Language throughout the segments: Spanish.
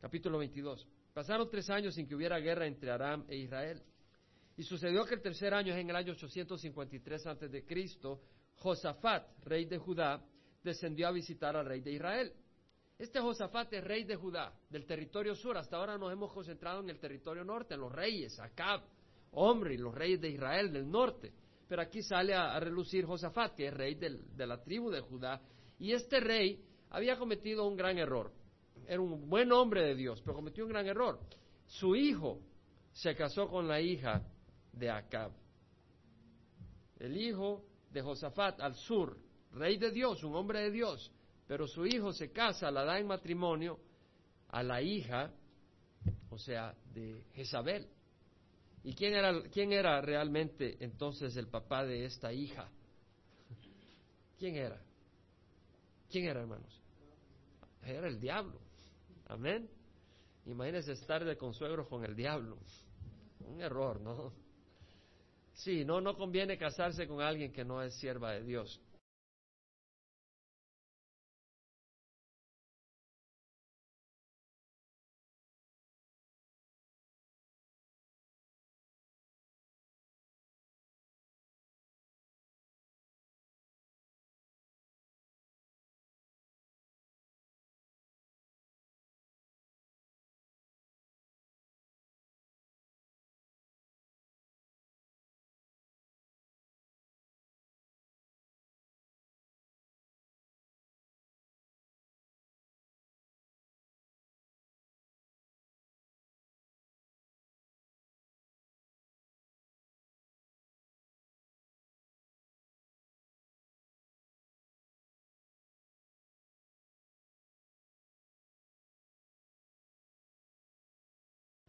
Capítulo 22. Pasaron tres años sin que hubiera guerra entre Aram e Israel. Y sucedió que el tercer año es en el año 853 antes de Cristo, Josafat, rey de Judá, descendió a visitar al rey de Israel. Este Josafat es rey de Judá, del territorio sur. Hasta ahora nos hemos concentrado en el territorio norte, en los reyes, Acab, Omri, los reyes de Israel del norte. Pero aquí sale a, relucir Josafat, que es rey de la tribu de Judá. Y este rey había cometido un gran error. Era un buen hombre de Dios, pero cometió un gran error. Su hijo se casó con la hija de Acab. El hijo de Josafat al sur, rey de Dios, un hombre de Dios, pero su hijo se casa, la da en matrimonio a la hija, o sea, de Jezabel. ¿Y quién era, quién era realmente entonces el papá de esta hija? ¿Quién era? ¿Quién era, hermanos? Era el diablo. Amén. Imagínense estar de consuegro con el diablo. Un error, ¿no? Sí, no, no conviene casarse con alguien que no es sierva de Dios.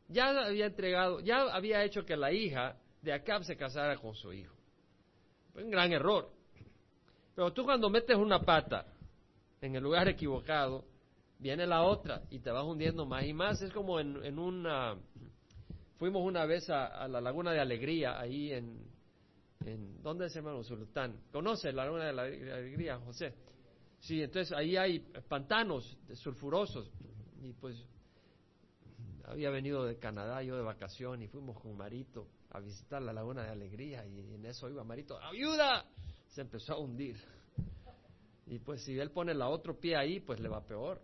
Ya había entregado, ya había hecho que la hija de Acab se casara con su hijo. Fue un gran error. Pero tú cuando metes una pata en el lugar equivocado, viene la otra y te vas hundiendo más y más. Es como en, una... Fuimos una vez a, la Laguna de Alegría, ahí en... en ¿Dónde es, hermano Sultán? ¿Conoce la Laguna de la Alegría, José? Sí, entonces ahí hay pantanos sulfurosos y pues había venido de Canadá yo de vacación y fuimos con Marito a visitar la Laguna de Alegría y en eso iba Marito, ¡ayuda! Se empezó a hundir. Y pues si él pone la otro pie ahí, pues le va peor.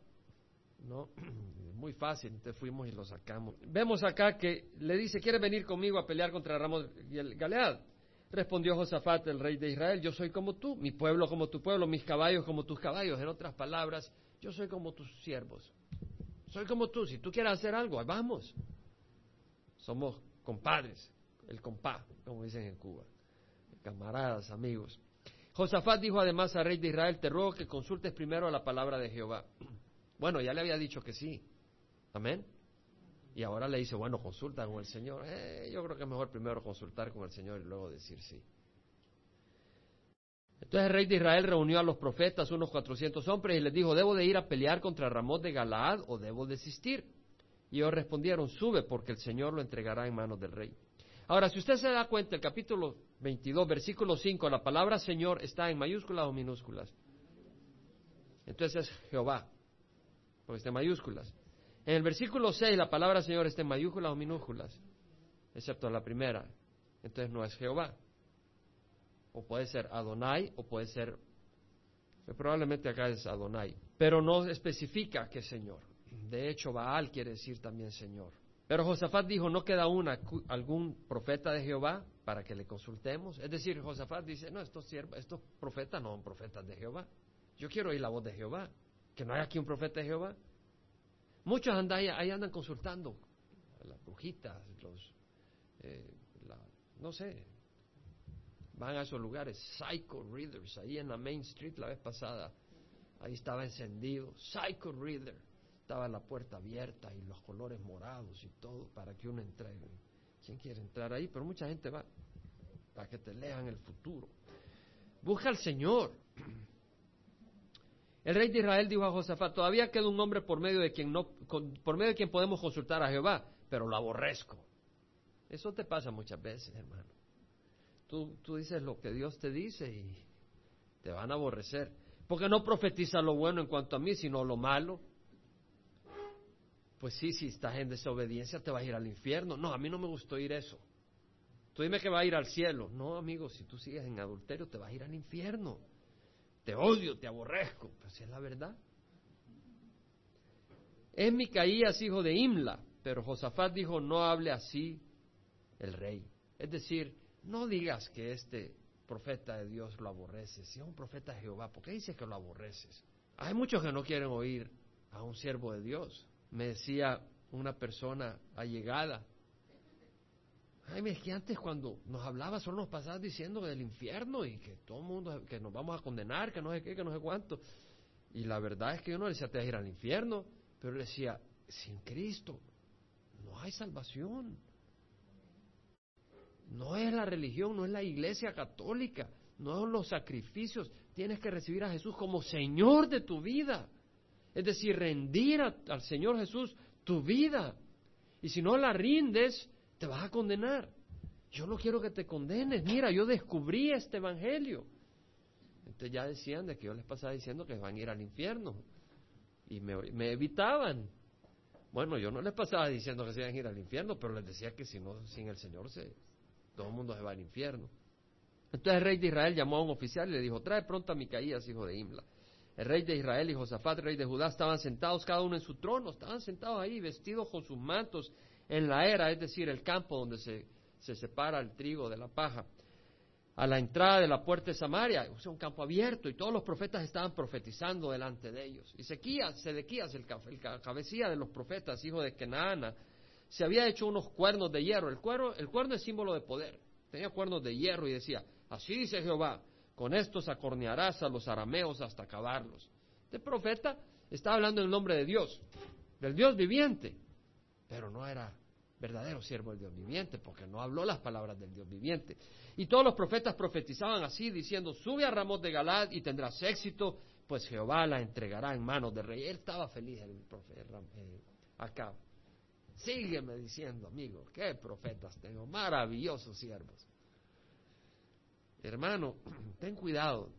¿No? Muy fácil, entonces fuimos y lo sacamos. Vemos acá que le dice, ¿quieres venir conmigo a pelear contra Ramos y el Galead? Respondió Josafat, el rey de Israel, yo soy como tú, mi pueblo como tu pueblo, mis caballos como tus caballos. En otras palabras, yo soy como tus siervos. Soy como tú, si tú quieres hacer algo, vamos. Somos compadres, el compá, como dicen en Cuba, camaradas, amigos. Josafat dijo además al rey de Israel, te ruego que consultes primero la palabra de Jehová. Bueno, ya le había dicho que sí. Amén. Y ahora le dice, bueno, consulta con el Señor. Eh, yo creo que es mejor primero consultar con el Señor y luego decir sí. Entonces el rey de Israel reunió a los profetas, unos cuatrocientos hombres, y les dijo, ¿debo de ir a pelear contra Ramón de Galaad o debo desistir? Y ellos respondieron, sube porque el Señor lo entregará en manos del rey. Ahora, si usted se da cuenta, el capítulo 22, versículo 5, la palabra Señor está en mayúsculas o minúsculas. Entonces es Jehová, porque está en mayúsculas. En el versículo 6, la palabra Señor está en mayúsculas o minúsculas, excepto la primera. Entonces no es Jehová o puede ser Adonai, o puede ser, probablemente acá es Adonai, pero no especifica qué Señor. De hecho, Baal quiere decir también Señor. Pero Josafat dijo, ¿no queda aún algún profeta de Jehová para que le consultemos? Es decir, Josafat dice, no, estos, estos profetas no son profetas de Jehová. Yo quiero oír la voz de Jehová. Que no hay aquí un profeta de Jehová. Muchos andan ahí, andan consultando las brujitas, los, eh, no sé, van a esos lugares, Psycho Readers, ahí en la Main Street la vez pasada, ahí estaba encendido, Psycho Reader, estaba la puerta abierta y los colores morados y todo para que uno entre. ¿Quién quiere entrar ahí? Pero mucha gente va para que te lean el futuro. Busca al Señor. El rey de Israel dijo a Josafat, todavía queda un hombre por medio de quien por medio de quien podemos consultar a Jehová, pero lo aborrezco. Eso te pasa muchas veces, hermano. Tú, dices lo que Dios te dice y te van a aborrecer. Porque no profetiza lo bueno en cuanto a mí, sino lo malo. pues sí, si estás en desobediencia te vas a ir al infierno. No, a mí no me gustó ir eso. Tú dime que va a ir al cielo. No, amigo, si tú sigues en adulterio te vas a ir al infierno. Te odio, te aborrezco. Pues es la verdad. Es Micaías hijo de Imla, pero Josafat dijo, no hable así el rey. Es decir, no digas que este profeta de Dios lo aborreces. Si es un profeta de Jehová, ¿por qué dices que lo aborreces? Hay muchos que no quieren oír a un siervo de Dios. Me decía una persona allegada, Ay, es que antes cuando nos hablaba solo nos pasabas diciendo del infierno y que todo el mundo, que nos vamos a condenar, que no sé qué, que no sé cuánto. Y la verdad es que yo no le decía te vas a ir al infierno, pero le decía, sin Cristo no hay salvación. No es la religión, no es la iglesia católica, no son los sacrificios. Tienes que recibir a Jesús como Señor de tu vida. Es decir, rendir al Señor Jesús tu vida. Y si no la rindes, te vas a condenar. Yo no quiero que te condenes. Mira, yo descubrí este evangelio. Entonces ya decían de que yo les pasaba diciendo que van a ir al infierno. Y me, me evitaban. Bueno, yo no les pasaba diciendo que se iban a ir al infierno, pero les decía que si no, sin el Señor, se, todo el mundo se va al infierno. Entonces el rey de Israel llamó a un oficial y le dijo, trae pronto a Micaías, hijo de Imla. El rey de Israel y Josafat, rey de Judá, estaban sentados cada uno en su trono, estaban sentados ahí, vestidos con sus mantos en la era, es decir, el campo donde se, se separa el trigo de la paja. A la entrada de la puerta de Samaria, o sea, un campo abierto, y todos los profetas estaban profetizando delante de ellos. Y Sequías, Sedequías, el, el cabecilla de los profetas, hijo de Kenaana, se había hecho unos cuernos de hierro. El, cuerno, el cuerno es símbolo de poder. Tenía cuernos de hierro y decía, así dice Jehová, con estos acornearás a los arameos hasta acabarlos. Este profeta está hablando en nombre de Dios, del Dios viviente, pero no era verdadero siervo del Dios viviente, porque no habló las palabras del Dios viviente. Y todos los profetas profetizaban así, diciendo, sube a Ramón de Galad y tendrás éxito, pues Jehová la entregará en manos del rey. Él estaba feliz, el profeta eh, acá. Sígueme diciendo, amigo, qué profetas tengo, maravillosos siervos. Hermano, ten cuidado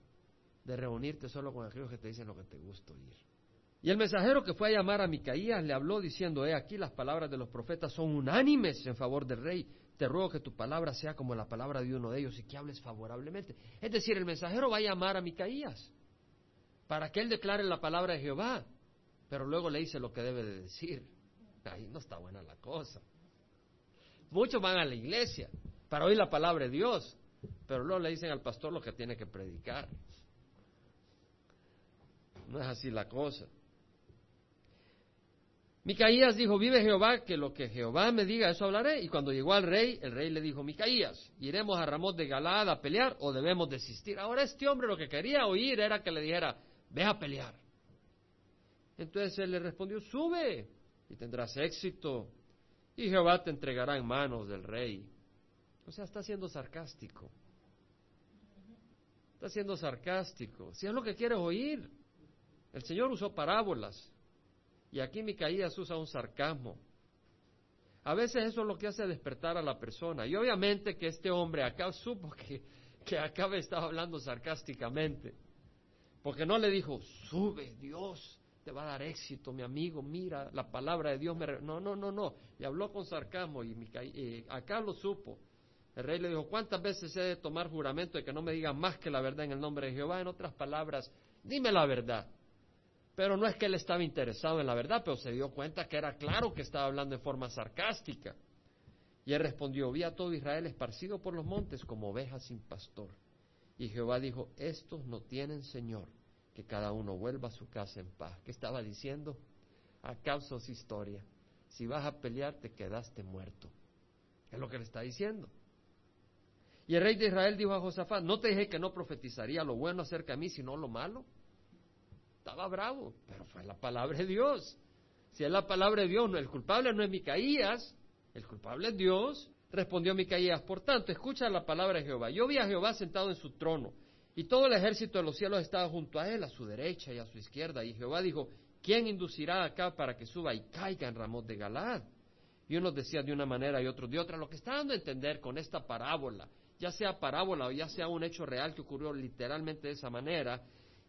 de reunirte solo con aquellos que te dicen lo que te gusta oír. Y el mensajero que fue a llamar a Micaías le habló diciendo, he aquí las palabras de los profetas son unánimes en favor del rey. Te ruego que tu palabra sea como la palabra de uno de ellos y que hables favorablemente. Es decir, el mensajero va a llamar a Micaías para que él declare la palabra de Jehová, pero luego le dice lo que debe de decir. Ahí no está buena la cosa. Muchos van a la iglesia para oír la palabra de Dios, pero luego le dicen al pastor lo que tiene que predicar. No es así la cosa. Micaías dijo, vive Jehová, que lo que Jehová me diga, eso hablaré. Y cuando llegó al rey, el rey le dijo, Micaías, ¿iremos a Ramón de Galad a pelear o debemos desistir? Ahora este hombre lo que quería oír era que le dijera, ve a pelear. Entonces él le respondió, sube y tendrás éxito y Jehová te entregará en manos del rey. O sea, está siendo sarcástico. Está siendo sarcástico. Si es lo que quieres oír. El Señor usó parábolas. Y aquí Micaías usa un sarcasmo. A veces eso es lo que hace despertar a la persona. Y obviamente que este hombre acá supo que, que acá estaba hablando sarcásticamente. Porque no le dijo, sube Dios, te va a dar éxito, mi amigo, mira, la palabra de Dios me... No, no, no, no. Y habló con sarcasmo y, eh, acá lo supo. El rey le dijo, ¿cuántas veces he de tomar juramento de que no me digan más que la verdad en el nombre de Jehová? En otras palabras, dime la verdad. Pero no es que él estaba interesado en la verdad, pero se dio cuenta que era claro que estaba hablando de forma sarcástica. Y él respondió, vi a todo Israel esparcido por los montes como ovejas sin pastor. Y Jehová dijo, estos no tienen Señor que cada uno vuelva a su casa en paz. ¿Qué estaba diciendo? A causa de historia. Si vas a pelear, te quedaste muerto. Es lo que le está diciendo. Y el rey de Israel dijo a Josafat, ¿no te dije que no profetizaría lo bueno acerca de mí, sino lo malo? Estaba bravo, pero fue la palabra de Dios. Si es la palabra de Dios, no, el culpable no es Micaías, el culpable es Dios. Respondió Micaías, por tanto, escucha la palabra de Jehová. Yo vi a Jehová sentado en su trono y todo el ejército de los cielos estaba junto a él, a su derecha y a su izquierda. Y Jehová dijo, ¿quién inducirá acá para que suba y caiga en Ramón de Galad? Y unos decían de una manera y otros de otra. Lo que está dando a entender con esta parábola, ya sea parábola o ya sea un hecho real que ocurrió literalmente de esa manera,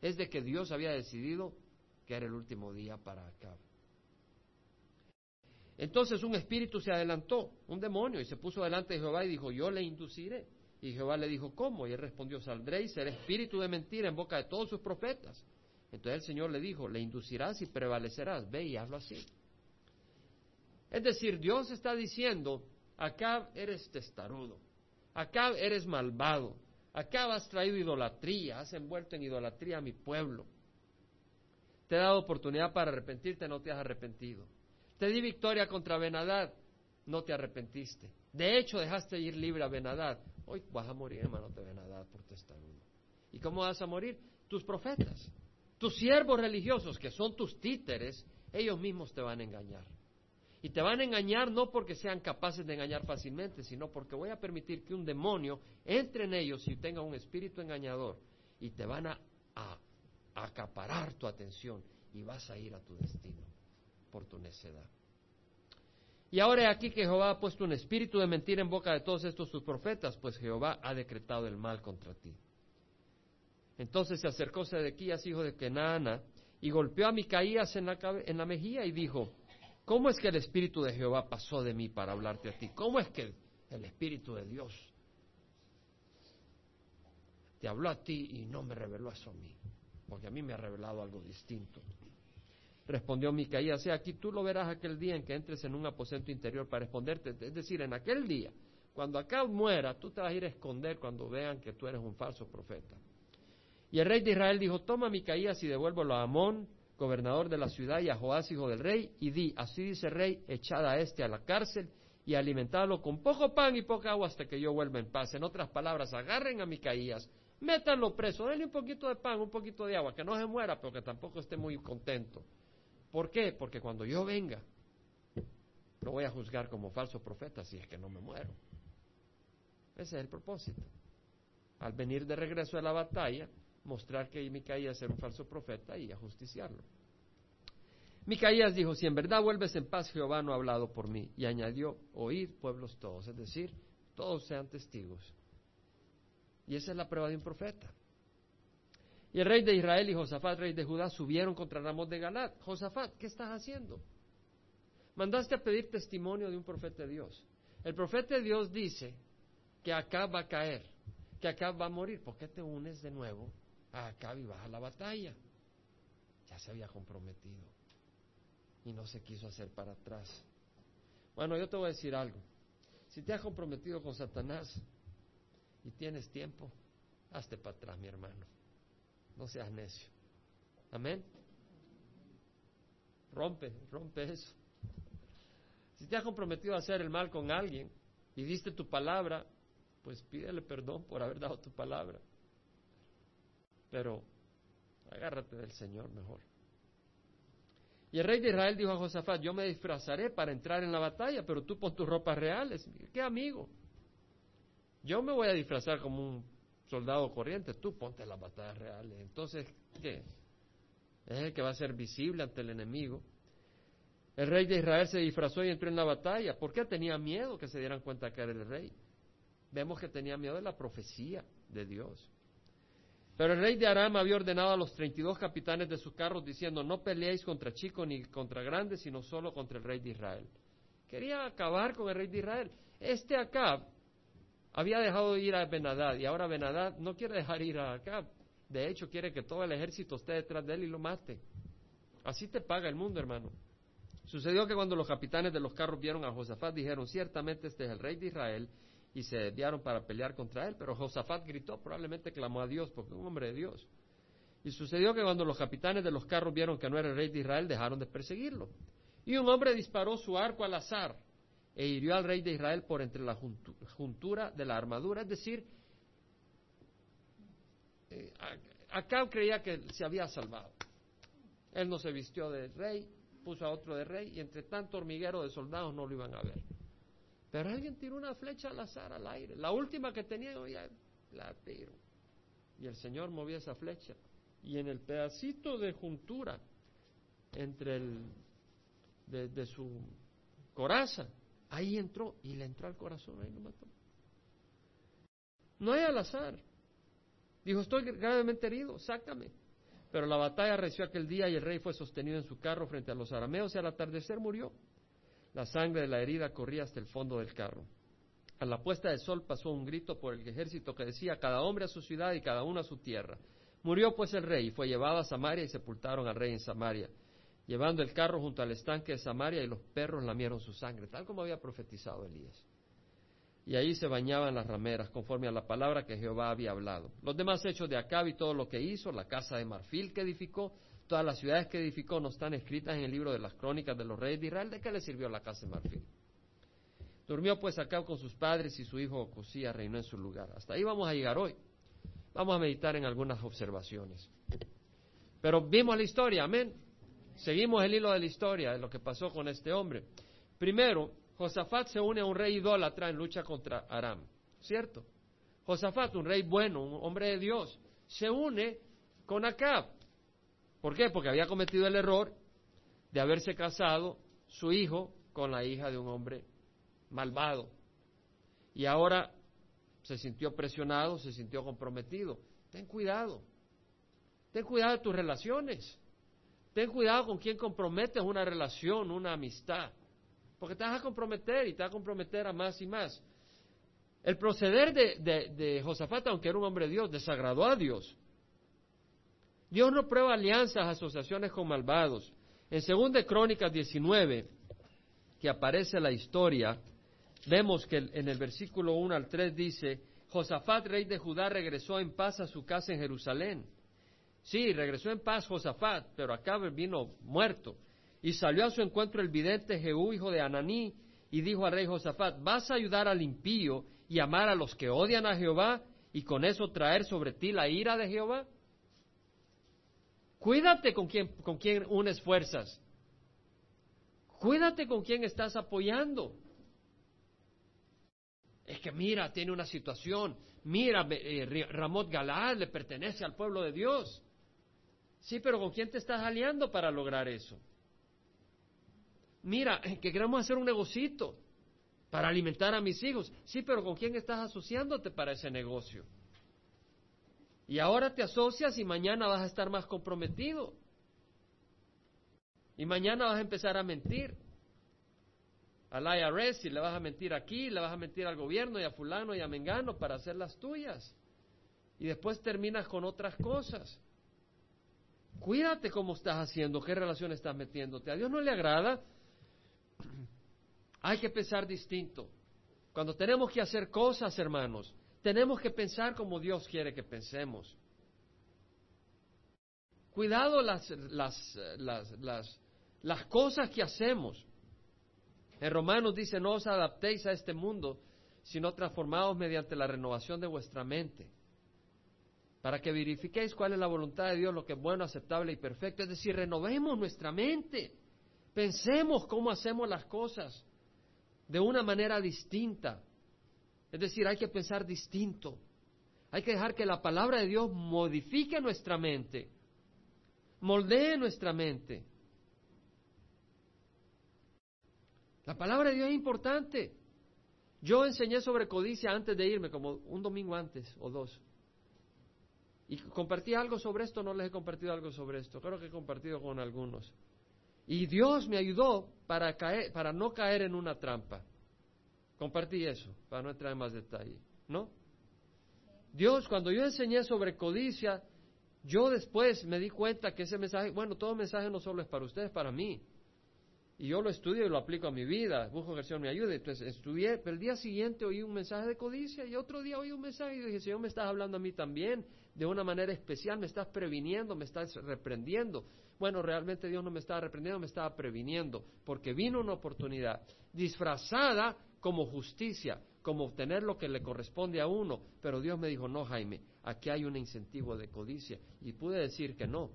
es de que Dios había decidido que era el último día para acá. Entonces un espíritu se adelantó, un demonio, y se puso delante de Jehová y dijo, yo le induciré. Y Jehová le dijo, ¿cómo? Y él respondió, saldré y seré espíritu de mentira en boca de todos sus profetas. Entonces el Señor le dijo, le inducirás y prevalecerás, ve y hazlo así. Es decir, Dios está diciendo, acá eres testarudo, acá eres malvado, acá has traído idolatría, has envuelto en idolatría a mi pueblo. Te he dado oportunidad para arrepentirte, no te has arrepentido. Te di victoria contra Benadad, no te arrepentiste. De hecho, dejaste ir libre a Benadad. Hoy vas a morir, hermano de Benadad, por testarudo. ¿Y cómo vas a morir? Tus profetas, tus siervos religiosos, que son tus títeres, ellos mismos te van a engañar. Y te van a engañar no porque sean capaces de engañar fácilmente, sino porque voy a permitir que un demonio entre en ellos y tenga un espíritu engañador y te van a, a acaparar tu atención y vas a ir a tu destino por tu necedad. Y ahora aquí que Jehová ha puesto un espíritu de mentira en boca de todos estos sus profetas, pues Jehová ha decretado el mal contra ti. Entonces se acercó Sedequías, hijo de Kenana, y golpeó a Micaías en la, en la mejilla y dijo, ¿cómo es que el espíritu de Jehová pasó de mí para hablarte a ti? ¿Cómo es que el espíritu de Dios te habló a ti y no me reveló eso a mí? Porque a mí me ha revelado algo distinto. Respondió Micaías, sea aquí tú lo verás aquel día en que entres en un aposento interior para responderte. Es decir, en aquel día, cuando acá muera, tú te vas a ir a esconder cuando vean que tú eres un falso profeta. Y el rey de Israel dijo, toma Micaías y devuélvelo a Amón, gobernador de la ciudad, y a Joás, hijo del rey, y di, así dice el rey, echad a este a la cárcel y alimentadlo con poco pan y poca agua hasta que yo vuelva en paz. En otras palabras, agarren a Micaías, métanlo preso, denle un poquito de pan, un poquito de agua, que no se muera, pero que tampoco esté muy contento ¿Por qué? Porque cuando yo venga, lo voy a juzgar como falso profeta si es que no me muero. Ese es el propósito. Al venir de regreso a la batalla, mostrar que Micaías era un falso profeta y ajusticiarlo. Micaías dijo, si en verdad vuelves en paz, Jehová no ha hablado por mí. Y añadió, oíd pueblos todos, es decir, todos sean testigos. Y esa es la prueba de un profeta. Y el rey de Israel y Josafat, rey de Judá, subieron contra Ramos de Galat. Josafat, ¿qué estás haciendo? Mandaste a pedir testimonio de un profeta de Dios. El profeta de Dios dice que acá va a caer, que acá va a morir. ¿Por qué te unes de nuevo a Acab y vas a la batalla? Ya se había comprometido y no se quiso hacer para atrás. Bueno, yo te voy a decir algo. Si te has comprometido con Satanás y tienes tiempo, hazte para atrás, mi hermano. No seas necio. Amén. Rompe, rompe eso. Si te has comprometido a hacer el mal con alguien y diste tu palabra, pues pídele perdón por haber dado tu palabra. Pero agárrate del Señor mejor. Y el rey de Israel dijo a Josafat, yo me disfrazaré para entrar en la batalla, pero tú pon tus ropas reales. ¿Qué amigo? Yo me voy a disfrazar como un soldado corriente, tú ponte las batallas reales. Entonces, ¿qué? Es el que va a ser visible ante el enemigo. El rey de Israel se disfrazó y entró en la batalla. ¿Por qué tenía miedo que se dieran cuenta que era el rey? Vemos que tenía miedo de la profecía de Dios. Pero el rey de Aram había ordenado a los treinta y dos capitanes de sus carros diciendo, no peleéis contra chicos ni contra grandes, sino solo contra el rey de Israel. Quería acabar con el rey de Israel. Este Acab había dejado ir a Benadad y ahora Benadad no quiere dejar ir a Acab. De hecho, quiere que todo el ejército esté detrás de él y lo mate. Así te paga el mundo, hermano. Sucedió que cuando los capitanes de los carros vieron a Josafat, dijeron, ciertamente este es el rey de Israel, y se desviaron para pelear contra él. Pero Josafat gritó, probablemente clamó a Dios, porque es un hombre de Dios. Y sucedió que cuando los capitanes de los carros vieron que no era el rey de Israel, dejaron de perseguirlo. Y un hombre disparó su arco al azar e hirió al rey de Israel por entre la juntura de la armadura, es decir, eh, Acab creía que se había salvado. Él no se vistió de rey, puso a otro de rey y entre tanto hormiguero de soldados no lo iban a ver. Pero alguien tiró una flecha al azar al aire. La última que tenía, ya la tiró. Y el Señor movía esa flecha. Y en el pedacito de juntura entre el de, de su coraza Ahí entró y le entró al corazón, ahí lo mató. No hay al azar. Dijo, estoy gravemente herido, sácame. Pero la batalla reció aquel día y el rey fue sostenido en su carro frente a los arameos y al atardecer murió. La sangre de la herida corría hasta el fondo del carro. A la puesta del sol pasó un grito por el ejército que decía, cada hombre a su ciudad y cada uno a su tierra. Murió pues el rey y fue llevado a Samaria y sepultaron al rey en Samaria, llevando el carro junto al estanque de Samaria y los perros lamieron su sangre, tal como había profetizado Elías. Y ahí se bañaban las rameras, conforme a la palabra que Jehová había hablado. Los demás hechos de Acab y todo lo que hizo, la casa de marfil que edificó, todas las ciudades que edificó no están escritas en el libro de las crónicas de los reyes de Israel. ¿De qué le sirvió la casa de marfil? Durmió pues Acab con sus padres y su hijo Cosía reinó en su lugar. Hasta ahí vamos a llegar hoy. Vamos a meditar en algunas observaciones. Pero vimos la historia, amén. Seguimos el hilo de la historia de lo que pasó con este hombre. Primero, Josafat se une a un rey idólatra en lucha contra Aram, ¿cierto? Josafat, un rey bueno, un hombre de Dios, se une con Acab. ¿Por qué? Porque había cometido el error de haberse casado su hijo con la hija de un hombre malvado. Y ahora se sintió presionado, se sintió comprometido. Ten cuidado. Ten cuidado de tus relaciones. Ten cuidado con quien comprometes una relación, una amistad. Porque te vas a comprometer y te vas a comprometer a más y más. El proceder de, de, Josafat, aunque era un hombre de Dios, desagradó a Dios. Dios no prueba alianzas, asociaciones con malvados. En 2 Crónicas 19, que aparece la historia, vemos que en el versículo 1 al 3 dice, Josafat, rey de Judá, regresó en paz a su casa en Jerusalén. Sí, regresó en paz Josafat, pero acá vino muerto. Y salió a su encuentro el vidente Jehú, hijo de Ananí, y dijo al rey Josafat, ¿vas a ayudar al impío y amar a los que odian a Jehová y con eso traer sobre ti la ira de Jehová? Cuídate con quien, con quien unes fuerzas. Cuídate con quien estás apoyando. Es que mira, tiene una situación. Mira, eh, Ramot Galad le pertenece al pueblo de Dios. Sí, pero ¿con quién te estás aliando para lograr eso? mira, eh, que queremos hacer un negocito para alimentar a mis hijos. Sí, pero ¿con quién estás asociándote para ese negocio? Y ahora te asocias y mañana vas a estar más comprometido. Y mañana vas a empezar a mentir al IRS y le vas a mentir aquí, le vas a mentir al gobierno y a fulano y a mengano para hacer las tuyas. Y después terminas con otras cosas. Cuídate cómo estás haciendo, qué relación estás metiéndote. A Dios no le agrada hay que pensar distinto. Cuando tenemos que hacer cosas, hermanos, tenemos que pensar como Dios quiere que pensemos. Cuidado las, las, las, las, cosas que hacemos. En Romanos dice, no os adaptéis a este mundo, sino transformados mediante la renovación de vuestra mente, para que verifiquéis cuál es la voluntad de Dios, lo que es bueno, aceptable y perfecto. Es decir, renovemos nuestra mente. Pensemos cómo hacemos las cosas de una manera distinta. Es decir, hay que pensar distinto. Hay que dejar que la palabra de Dios modifique nuestra mente, moldee nuestra mente. La palabra de Dios es importante. Yo enseñé sobre codicia antes de irme, como un domingo antes o dos. Y compartí algo sobre esto, no les he compartido algo sobre esto. Creo que he compartido con algunos. Y Dios me ayudó para, caer, para no caer en una trampa. Compartí eso, para no entrar en más detalle. ¿No? Dios, cuando yo enseñé sobre codicia, yo después me di cuenta que ese mensaje, bueno, todo mensaje no solo es para ustedes, es para mí. Y yo lo estudio y lo aplico a mi vida, busco que el Señor me ayude. Entonces estudié, pero el día siguiente oí un mensaje de codicia y otro día oí un mensaje y dije, Señor, me estás hablando a mí también de una manera especial, me estás previniendo, me estás reprendiendo. Bueno, realmente Dios no me estaba reprendiendo, me estaba previniendo, porque vino una oportunidad disfrazada como justicia, como obtener lo que le corresponde a uno. Pero Dios me dijo, no, Jaime, aquí hay un incentivo de codicia. Y pude decir que no,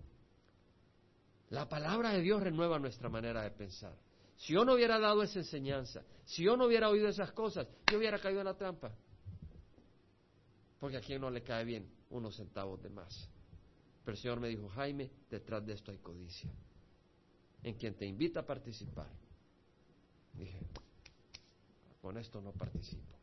la palabra de Dios renueva nuestra manera de pensar. Si yo no hubiera dado esa enseñanza, si yo no hubiera oído esas cosas, yo hubiera caído en la trampa. Porque a quien no le cae bien unos centavos de más. Pero el Señor me dijo, Jaime, detrás de esto hay codicia. En quien te invita a participar. Dije, con esto no participo.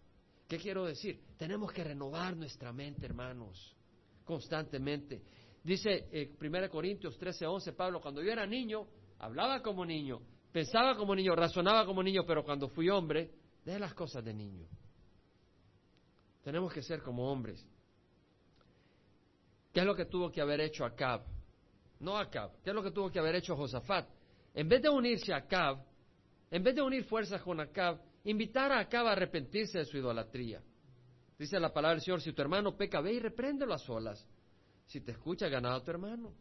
¿Qué quiero decir? Tenemos que renovar nuestra mente, hermanos, constantemente. Dice eh, 1 Corintios 13, 11, Pablo, cuando yo era niño, hablaba como niño, Pensaba como niño, razonaba como niño, pero cuando fui hombre, dejé las cosas de niño. Tenemos que ser como hombres. ¿Qué es lo que tuvo que haber hecho Acab? No Acab. ¿Qué es lo que tuvo que haber hecho Josafat? En vez de unirse a Acab, en vez de unir fuerzas con Acab, invitar a Acab a arrepentirse de su idolatría. Dice la palabra del Señor, si tu hermano peca, ve y repréndelo a solas. Si te escucha, ganado a tu hermano.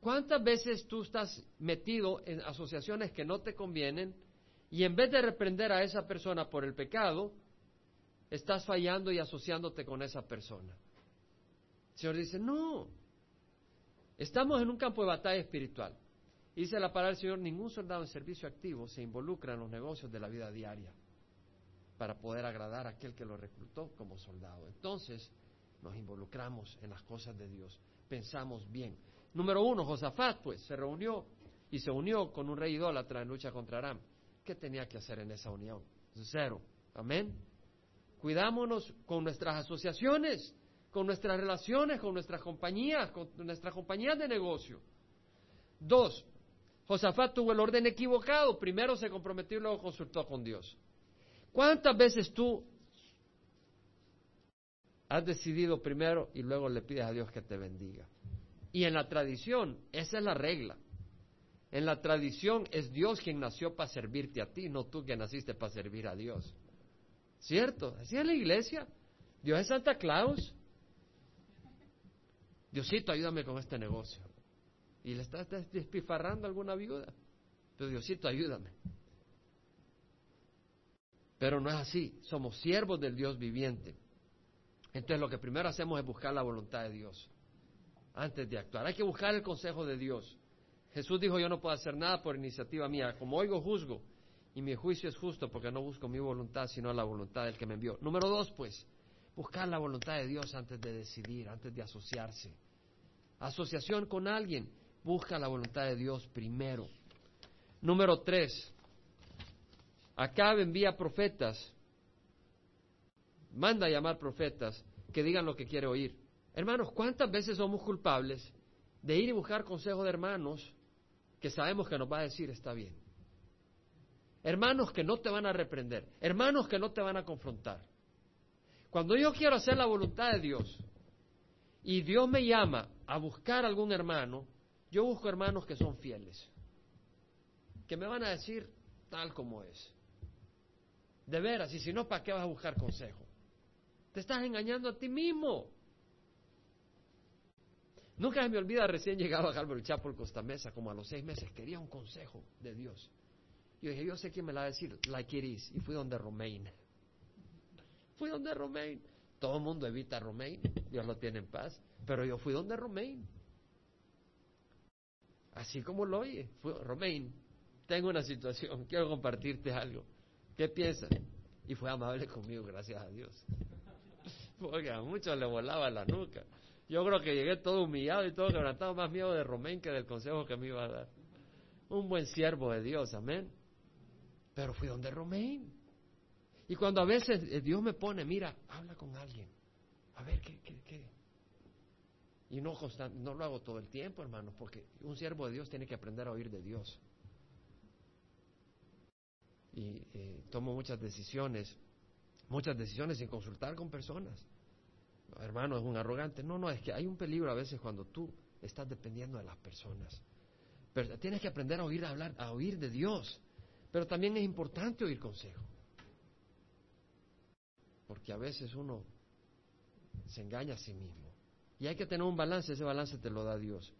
¿Cuántas veces tú estás metido en asociaciones que no te convienen y en vez de reprender a esa persona por el pecado, estás fallando y asociándote con esa persona? El Señor dice, no, estamos en un campo de batalla espiritual. Dice la palabra del Señor, ningún soldado en servicio activo se involucra en los negocios de la vida diaria para poder agradar a aquel que lo reclutó como soldado. Entonces nos involucramos en las cosas de Dios, pensamos bien. Número uno, Josafat, pues, se reunió y se unió con un rey idólatra en lucha contra Aram. ¿Qué tenía que hacer en esa unión? Cero. Amén. Cuidámonos con nuestras asociaciones, con nuestras relaciones, con nuestras compañías, con nuestras compañías de negocio. Dos, Josafat tuvo el orden equivocado. Primero se comprometió y luego consultó con Dios. ¿Cuántas veces tú has decidido primero y luego le pides a Dios que te bendiga? Y en la tradición, esa es la regla. En la tradición es Dios quien nació para servirte a ti, no tú que naciste para servir a Dios. ¿Cierto? Así es la iglesia. Dios es Santa Claus. Diosito, ayúdame con este negocio. Y le estás despifarrando a alguna viuda. Pero Diosito, ayúdame. Pero no es así. Somos siervos del Dios viviente. Entonces lo que primero hacemos es buscar la voluntad de Dios antes de actuar. Hay que buscar el consejo de Dios. Jesús dijo, yo no puedo hacer nada por iniciativa mía. Como oigo, juzgo. Y mi juicio es justo porque no busco mi voluntad, sino la voluntad del que me envió. Número dos, pues, buscar la voluntad de Dios antes de decidir, antes de asociarse. Asociación con alguien, busca la voluntad de Dios primero. Número tres, acá envía profetas, manda a llamar profetas que digan lo que quiere oír. Hermanos, ¿cuántas veces somos culpables de ir y buscar consejo de hermanos que sabemos que nos va a decir está bien? Hermanos que no te van a reprender, hermanos que no te van a confrontar. Cuando yo quiero hacer la voluntad de Dios y Dios me llama a buscar algún hermano, yo busco hermanos que son fieles, que me van a decir tal como es. De veras, y si no, ¿para qué vas a buscar consejo? Te estás engañando a ti mismo. Nunca me olvida recién llegado a Calvary Chapel Costa Mesa, como a los seis meses, quería un consejo de Dios. Yo dije, yo sé quién me la va a decir, like it is, y fui donde Romain. Fui donde Romain. Todo el mundo evita a Romain, Dios lo tiene en paz, pero yo fui donde Romain. Así como lo oye, fui, Romain, tengo una situación, quiero compartirte algo. ¿Qué piensas? Y fue amable conmigo, gracias a Dios. Porque a muchos le volaba la nuca. Yo creo que llegué todo humillado y todo quebrantado, más miedo de Romén que del consejo que me iba a dar. Un buen siervo de Dios, amén. Pero fui donde Romén. Y cuando a veces eh, Dios me pone, mira, habla con alguien. A ver, ¿qué? qué, qué? Y no, no lo hago todo el tiempo, hermanos, porque un siervo de Dios tiene que aprender a oír de Dios. Y eh, tomo muchas decisiones, muchas decisiones sin consultar con personas hermano, es un arrogante. No, no, es que hay un peligro a veces cuando tú estás dependiendo de las personas. Pero tienes que aprender a oír hablar, a oír de Dios. Pero también es importante oír consejo. Porque a veces uno se engaña a sí mismo. Y hay que tener un balance, ese balance te lo da Dios.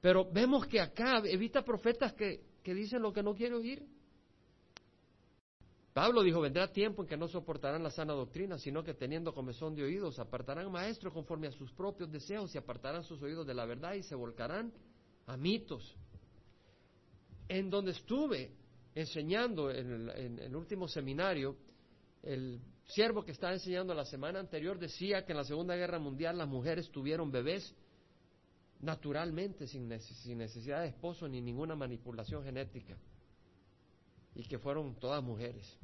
Pero vemos que acá evita profetas que, que dicen lo que no quiere oír. Pablo dijo, vendrá tiempo en que no soportarán la sana doctrina, sino que teniendo comezón de oídos, apartarán maestros conforme a sus propios deseos y apartarán sus oídos de la verdad y se volcarán a mitos. En donde estuve enseñando en el, último seminario, el siervo que estaba enseñando la semana anterior decía que en la Segunda Guerra Mundial las mujeres tuvieron bebés naturalmente, sin necesidad de esposo ni ninguna manipulación genética y que fueron todas mujeres,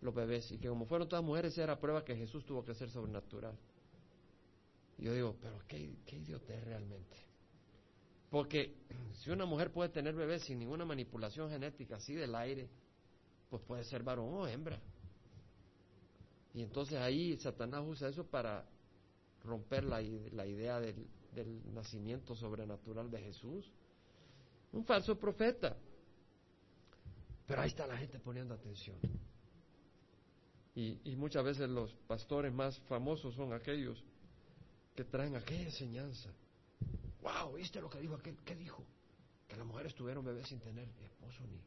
los bebés, y que como fueron todas mujeres era prueba que Jesús tuvo que ser sobrenatural. Y yo digo, pero qué, qué idiotez realmente. Porque si una mujer puede tener bebés sin ninguna manipulación genética así del aire, pues puede ser varón o hembra. Y entonces ahí Satanás usa eso para romper la, la idea del, del nacimiento sobrenatural de Jesús. Un falso profeta. Pero ahí está la gente poniendo atención. Y, y, muchas veces los pastores más famosos son aquellos que traen aquella enseñanza. ¡Wow! ¿Viste lo que dijo aquel? ¿Qué dijo? Que las mujeres tuvieron bebés sin tener esposo ni,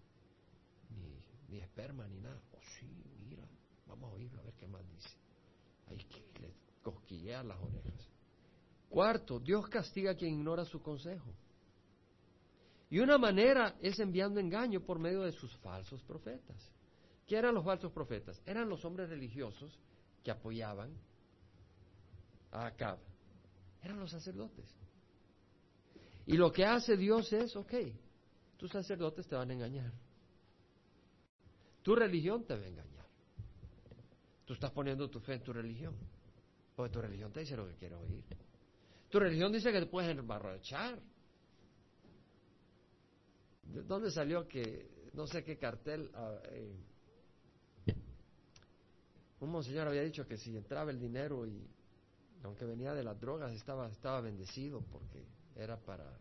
ni, esperma ni nada. Oh, sí, mira, vamos a oírlo a ver qué más dice. Ahí que le cosquillea las orejas. Cuarto, Dios castiga a quien ignora su consejo. Y una manera es enviando engaño por medio de sus falsos profetas. ¿Qué eran los falsos profetas? Eran los hombres religiosos que apoyaban a Acab. Eran los sacerdotes. Y lo que hace Dios es, ok, tus sacerdotes te van a engañar. Tu religión te va a engañar. Tú estás poniendo tu fe en tu religión. Porque tu religión te dice lo que quiere oír. Tu religión dice que te puedes embarrachar. ¿De dónde salió que, no sé qué cartel, ah, eh, un monseñor había dicho que si entraba el dinero y, aunque venía de las drogas, estaba, estaba bendecido porque era para,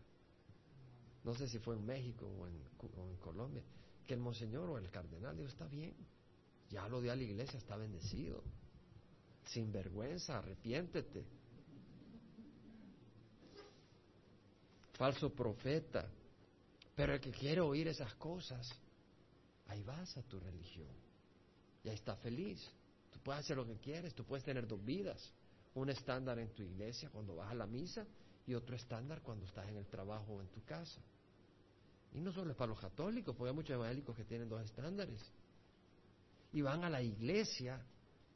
no sé si fue en México o en, o en Colombia, que el monseñor o el cardenal dijo, está bien, ya lo dio a la iglesia, está bendecido, sin vergüenza, arrepiéntete. Falso profeta, pero el que quiere oír esas cosas, ahí vas a tu religión. Y ahí está feliz. Tú puedes hacer lo que quieres, tú puedes tener dos vidas. Un estándar en tu iglesia cuando vas a la misa y otro estándar cuando estás en el trabajo o en tu casa. Y no solo es para los católicos, porque hay muchos evangélicos que tienen dos estándares. Y van a la iglesia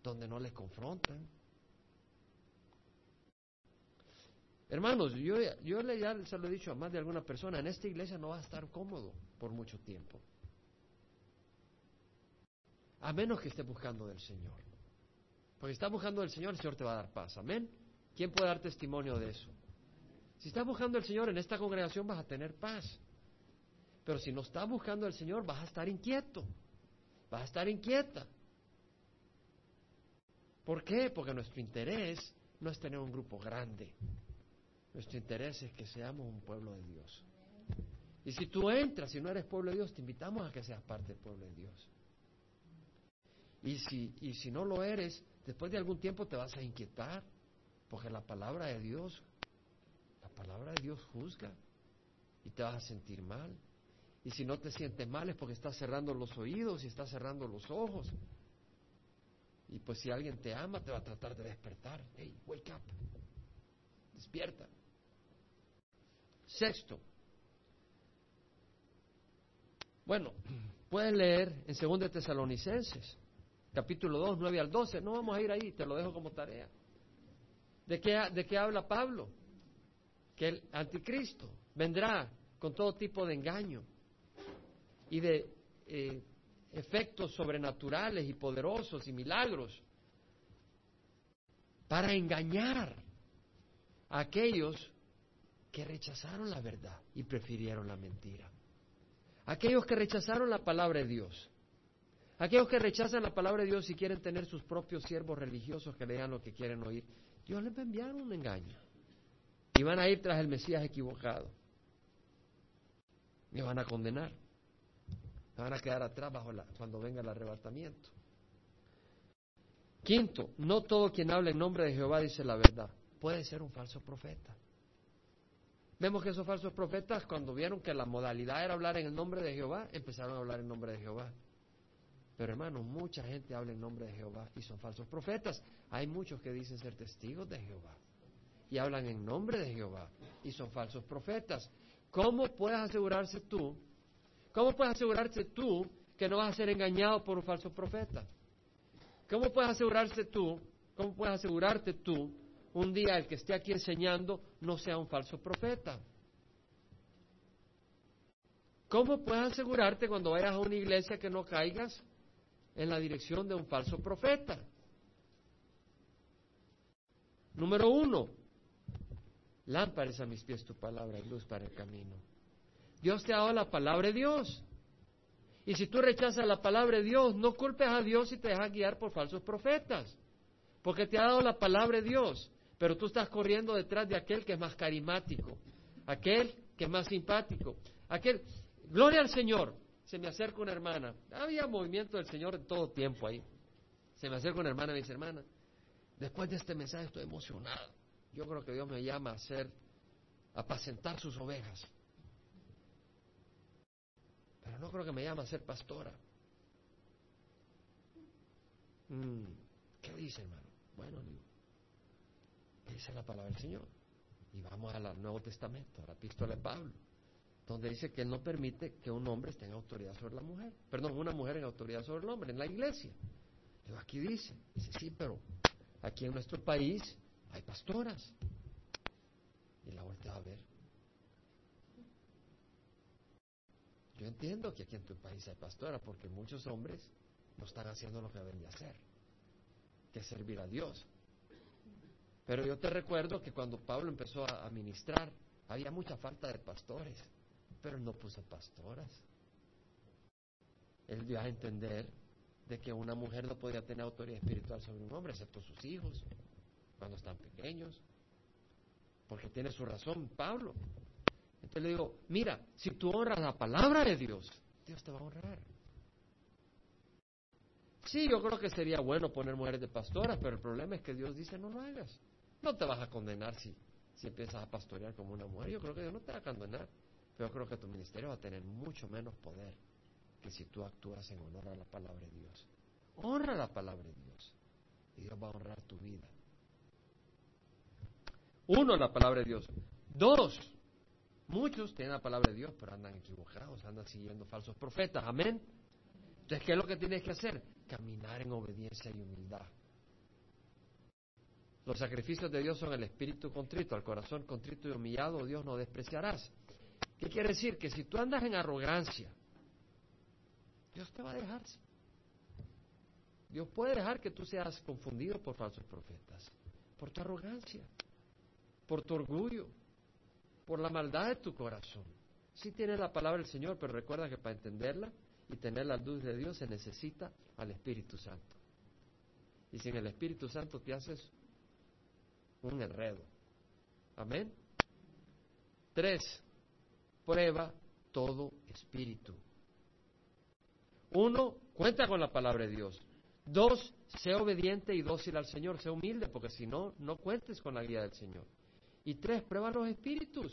donde no les confrontan, Hermanos, yo, yo ya se lo he dicho a más de alguna persona, en esta iglesia no va a estar cómodo por mucho tiempo. A menos que esté buscando del Señor. Porque si estás buscando del Señor, el Señor te va a dar paz. Amén. ¿Quién puede dar testimonio de eso? Si estás buscando al Señor en esta congregación vas a tener paz. Pero si no estás buscando al Señor vas a estar inquieto. Vas a estar inquieta. ¿Por qué? Porque nuestro interés no es tener un grupo grande. Nuestro interés es que seamos un pueblo de Dios. Y si tú entras y no eres pueblo de Dios, te invitamos a que seas parte del pueblo de Dios. Y si, y si no lo eres, después de algún tiempo te vas a inquietar, porque la palabra de Dios, palabra de Dios juzga y te vas a sentir mal. Y si no te sientes mal es porque estás cerrando los oídos y estás cerrando los ojos. Y pues si alguien te ama, te va a tratar de despertar. Hey, wake up. Despierta. Sexto. Bueno, puedes leer en 2 Tesalonicenses, capítulo 2, 9 al 12. No vamos a ir ahí, te lo dejo como tarea. ¿De qué, de qué habla Pablo? Que el anticristo vendrá con todo tipo de engaño y de eh, efectos sobrenaturales y poderosos y milagros para engañar a aquellos que rechazaron la verdad y prefirieron la mentira. Aquellos que rechazaron la palabra de Dios. Aquellos que rechazan la palabra de Dios y quieren tener sus propios siervos religiosos que lean lo que quieren oír, Dios les va a enviar un engaño. Y van a ir tras el Mesías equivocado. Y van a condenar. Van a quedar atrás bajo la, cuando venga el arrebatamiento. Quinto, no todo quien habla en nombre de Jehová dice la verdad. Puede ser un falso profeta. Vemos que esos falsos profetas, cuando vieron que la modalidad era hablar en el nombre de Jehová, empezaron a hablar en nombre de Jehová. Pero hermanos, mucha gente habla en nombre de Jehová y son falsos profetas. Hay muchos que dicen ser testigos de Jehová y hablan en nombre de Jehová y son falsos profetas. ¿Cómo puedes asegurarse tú? ¿Cómo puedes asegurarte tú que no vas a ser engañado por un falso profeta? ¿Cómo puedes asegurarse tú? ¿Cómo puedes asegurarte tú un día el que esté aquí enseñando no sea un falso profeta. ¿Cómo puedes asegurarte cuando vayas a una iglesia que no caigas en la dirección de un falso profeta? Número uno, Lámparas a mis pies tu palabra y luz para el camino. Dios te ha dado la palabra de Dios. Y si tú rechazas la palabra de Dios, no culpes a Dios y te dejas guiar por falsos profetas. Porque te ha dado la palabra de Dios, pero tú estás corriendo detrás de aquel que es más carismático, aquel que es más simpático, aquel... Gloria al Señor. Se me acerca una hermana. Había movimiento del Señor en todo tiempo ahí. Se me acerca una hermana y me dice, hermana, después de este mensaje estoy emocionado. Yo creo que Dios me llama a hacer, a apacentar sus ovejas. Pero no creo que me llame a ser pastora. Mm, ¿Qué dice, hermano? Bueno, dice la palabra del Señor? Y vamos al Nuevo Testamento, a la epístola de Pablo, donde dice que no permite que un hombre esté en autoridad sobre la mujer. Perdón, una mujer en autoridad sobre el hombre, en la iglesia. Pero aquí dice, dice, sí, pero aquí en nuestro país hay pastoras. Y la voltea a ver. Yo entiendo que aquí en tu país hay pastoras, porque muchos hombres no están haciendo lo que deben de hacer, que es servir a Dios. Pero yo te recuerdo que cuando Pablo empezó a, ministrar, había mucha falta de pastores, pero no puso pastoras. Él dio a entender de que una mujer no podía tener autoridad espiritual sobre un hombre, excepto sus hijos, cuando están pequeños. Porque tiene su razón Pablo. Entonces le digo, mira, si tú honras la palabra de Dios, Dios te va a honrar. Sí, yo creo que sería bueno poner mujeres de pastoras, pero el problema es que Dios dice no lo hagas. No te vas a condenar si, si empiezas a pastorear como una mujer. Yo creo que Dios no te va a condenar, pero yo creo que tu ministerio va a tener mucho menos poder que si tú actúas en honor a la palabra de Dios. Honra la palabra de Dios y Dios va a honrar tu vida. Uno, la palabra de Dios. Dos, muchos tienen la palabra de Dios, pero andan equivocados, andan siguiendo falsos profetas. Amén. Entonces, ¿qué es lo que tienes que hacer? Caminar en obediencia y humildad. Los sacrificios de Dios son el espíritu contrito, al corazón contrito y humillado, Dios no despreciarás. ¿Qué quiere decir? Que si tú andas en arrogancia, Dios te va a dejar. Dios puede dejar que tú seas confundido por falsos profetas, por tu arrogancia, por tu orgullo, por la maldad de tu corazón. Sí tienes la palabra del Señor, pero recuerda que para entenderla y tener la luz de Dios se necesita al Espíritu Santo. Y sin el Espíritu Santo te haces un enredo. Amén. Tres, prueba todo espíritu. Uno, cuenta con la palabra de Dios. Dos, sé obediente y dócil al Señor, sé humilde, porque si no, no cuentes con la guía del Señor. Y tres, prueba los espíritus.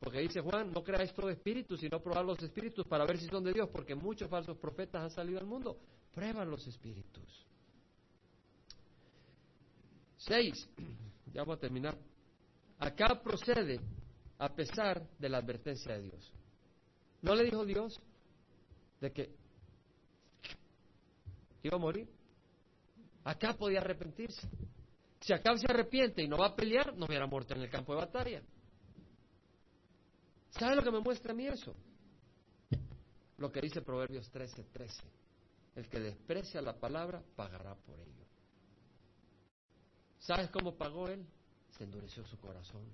Porque dice Juan, no creáis todo espíritu, sino probar los espíritus para ver si son de Dios, porque muchos falsos profetas han salido al mundo. Prueba los espíritus. Seis, ya voy a terminar. Acá procede a pesar de la advertencia de Dios. ¿No le dijo Dios de que iba a morir. Acá podía arrepentirse. Si acá se arrepiente y no va a pelear, no hubiera muerto en el campo de batalla. ¿Sabe lo que me muestra a mí eso? Lo que dice Proverbios 13, 13. El que desprecia la palabra pagará por ello. ¿Sabes cómo pagó él? Se endureció su corazón.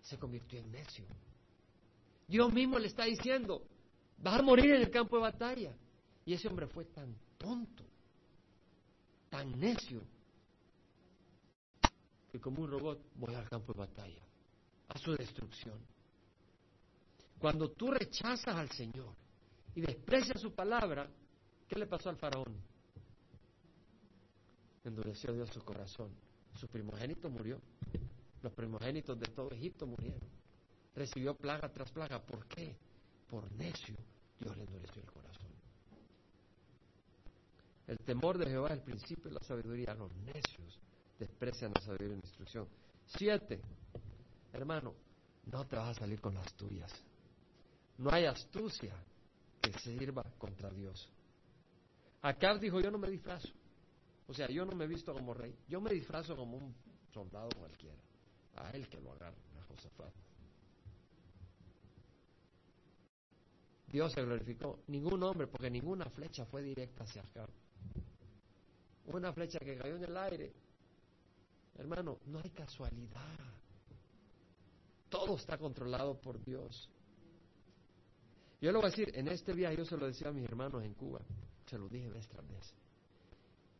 Se convirtió en necio. Dios mismo le está diciendo, vas a morir en el campo de batalla. Y ese hombre fue tan tonto, tan necio, que como un robot voy al campo de batalla, a su destrucción. Cuando tú rechazas al Señor y desprecias su palabra, ¿qué le pasó al faraón? Endureció Dios su corazón. Su primogénito murió. Los primogénitos de todo Egipto murieron. Recibió plaga tras plaga. ¿Por qué? Por necio. Dios le endureció el corazón. El temor de Jehová es el principio de la sabiduría. Los necios desprecian la sabiduría y la instrucción. Siete, hermano, no te vas a salir con las tuyas. No hay astucia que sirva contra Dios. Acá dijo, yo no me disfrazo. O sea, yo no me visto como rey. Yo me disfrazo como un soldado cualquiera. A él que lo agarre, a Josafat. Dios se glorificó. Ningún hombre, porque ninguna flecha fue directa hacia acá una flecha que cayó en el aire, Hermano, no hay casualidad. Todo está controlado por Dios. Yo le voy a decir, en este viaje yo se lo decía a mis hermanos en Cuba, se lo dije vez tras vez.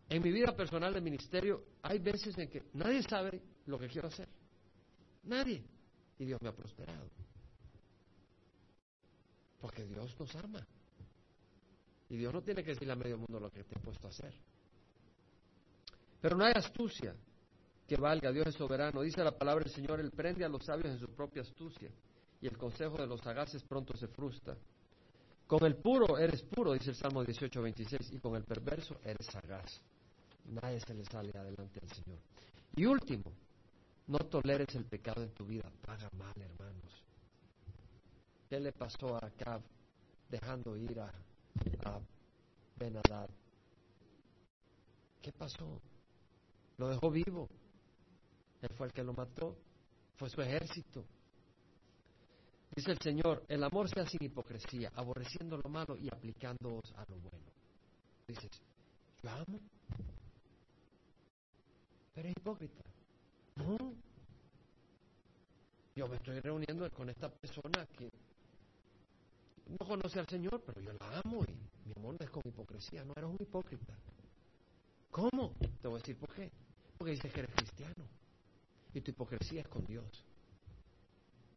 En mi vida personal de ministerio hay veces en que nadie sabe lo que quiero hacer. Nadie. Y Dios me ha prosperado. Porque Dios nos ama. Y Dios no tiene que decirle a medio mundo lo que te ha puesto a hacer. Pero no hay astucia que valga. Dios es soberano. Dice la palabra del Señor, Él prende a los sabios en su propia astucia. Y el consejo de los sagaces pronto se frustra. Con el puro eres puro, dice el Salmo 18, 26, y con el perverso eres sagaz. Nadie se le sale adelante al Señor. Y último, no toleres el pecado en tu vida. Paga mal, hermanos. ¿Qué le pasó a Acab dejando ir a, a Benadad? ¿Qué pasó? Lo dejó vivo. Él fue el que lo mató. Fue su ejército. Dice el Señor, el amor sea sin hipocresía, aborreciendo lo malo y aplicándoos a lo bueno. Dices, yo amo, pero es hipócrita. No. Yo me estoy reuniendo con esta persona que no conoce al Señor, pero yo la amo y mi amor no es con hipocresía, no eres un hipócrita. ¿Cómo? Te voy a decir por qué. Porque dices que eres cristiano y tu hipocresía es con Dios.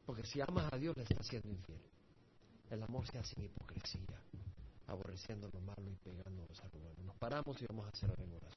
Porque si amas a Dios le estás siendo infiel. El amor se hace en hipocresía, aborreciendo lo malo y pegándonos a lo bueno. Nos paramos y vamos a hacer en oración.